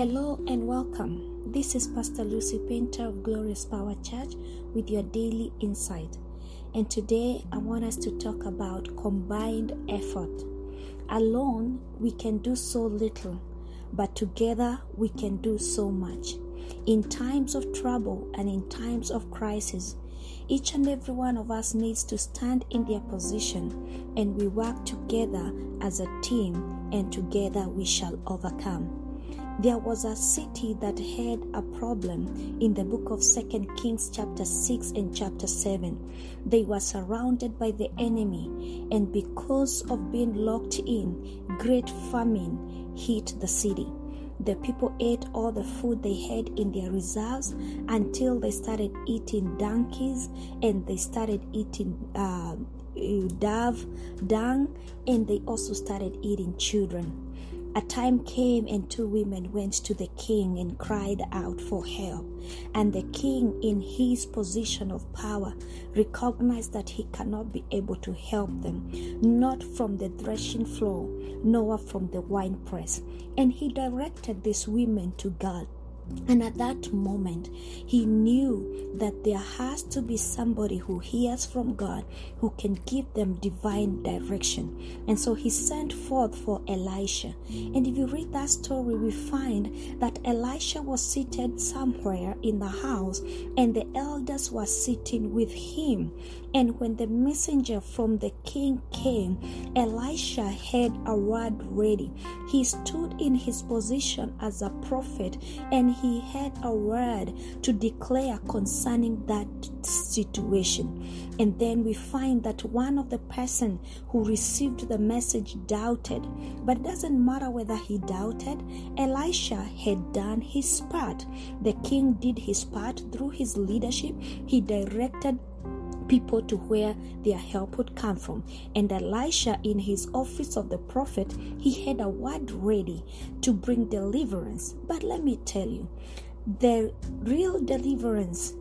Hello and welcome. This is Pastor Lucy Painter of Glorious Power Church with your daily insight. And today I want us to talk about combined effort. Alone, we can do so little, but together, we can do so much. In times of trouble and in times of crisis, each and every one of us needs to stand in their position and we work together as a team, and together we shall overcome. There was a city that had a problem in the book of Second Kings, chapter 6 and chapter 7. They were surrounded by the enemy, and because of being locked in, great famine hit the city. The people ate all the food they had in their reserves until they started eating donkeys and they started eating uh, dove dung and they also started eating children. A time came and two women went to the king and cried out for help. And the king, in his position of power, recognized that he cannot be able to help them, not from the threshing floor, nor from the winepress. And he directed these women to God and at that moment, he knew that there has to be somebody who hears from God who can give them divine direction. And so he sent forth for Elisha. And if you read that story, we find that Elisha was seated somewhere in the house, and the elders were sitting with him. And when the messenger from the king came, Elisha had a word ready. He stood in his position as a prophet and he had a word to declare concerning that situation. And then we find that one of the person who received the message doubted. But it doesn't matter whether he doubted, Elisha had done his part. The king did his part through his leadership. He directed people to where their help would come from. And Elisha, in his office of the prophet, he had a word ready to bring deliverance. But let me tell you, the real deliverance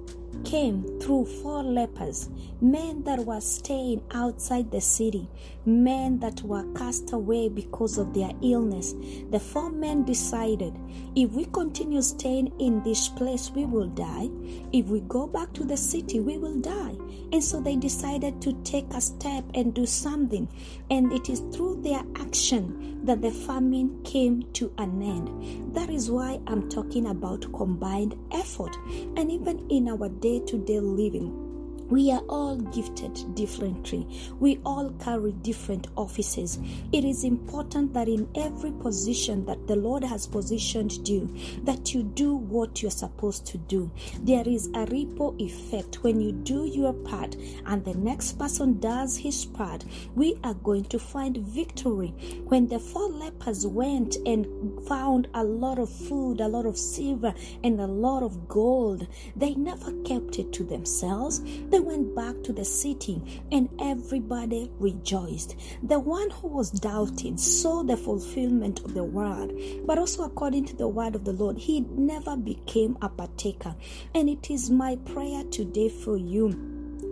came through four lepers, men that were staying outside the city, men that were cast away because of their illness. The four men decided if we continue staying in this place, we will die. If we go back to the city, we will die. And so they decided to take a step and do something. And it is through their action that the famine came to an end. That is why I'm talking about combined effort. And even in our day to day living, we are all gifted differently. We all carry different offices. It is important that in every position that the Lord has positioned you, that you do what you're supposed to do. There is a ripple effect when you do your part and the next person does his part. We are going to find victory. When the four lepers went and found a lot of food, a lot of silver, and a lot of gold, they never kept it to themselves. They they went back to the city and everybody rejoiced. The one who was doubting saw the fulfillment of the word, but also according to the word of the Lord, he never became a partaker. And it is my prayer today for you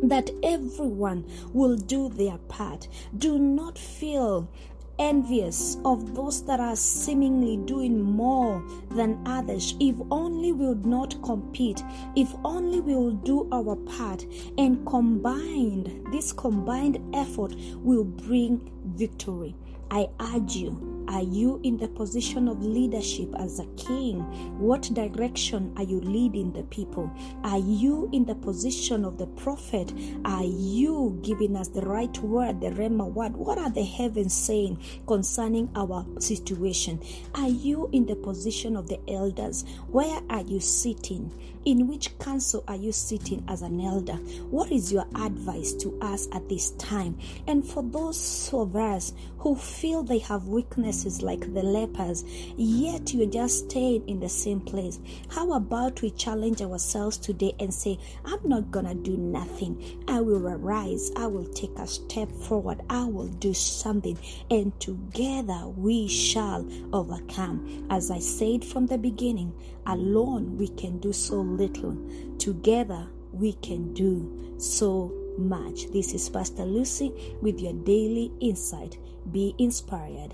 that everyone will do their part. Do not feel envious of those that are seemingly doing more than others. If only we would not compete, if only we will do our part and combined, this combined effort will bring victory. I urge you are you in the position of leadership as a king? What direction are you leading the people? Are you in the position of the prophet? Are you giving us the right word, the Rhema word? What are the heavens saying concerning our situation? Are you in the position of the elders? Where are you sitting? In which council are you sitting as an elder? What is your advice to us at this time? And for those of us who feel they have weakness like the lepers, yet you're just staying in the same place. How about we challenge ourselves today and say, I'm not gonna do nothing. I will arise, I will take a step forward, I will do something, and together we shall overcome. As I said from the beginning, alone we can do so little, together we can do so much. This is Pastor Lucy with your daily insight. Be inspired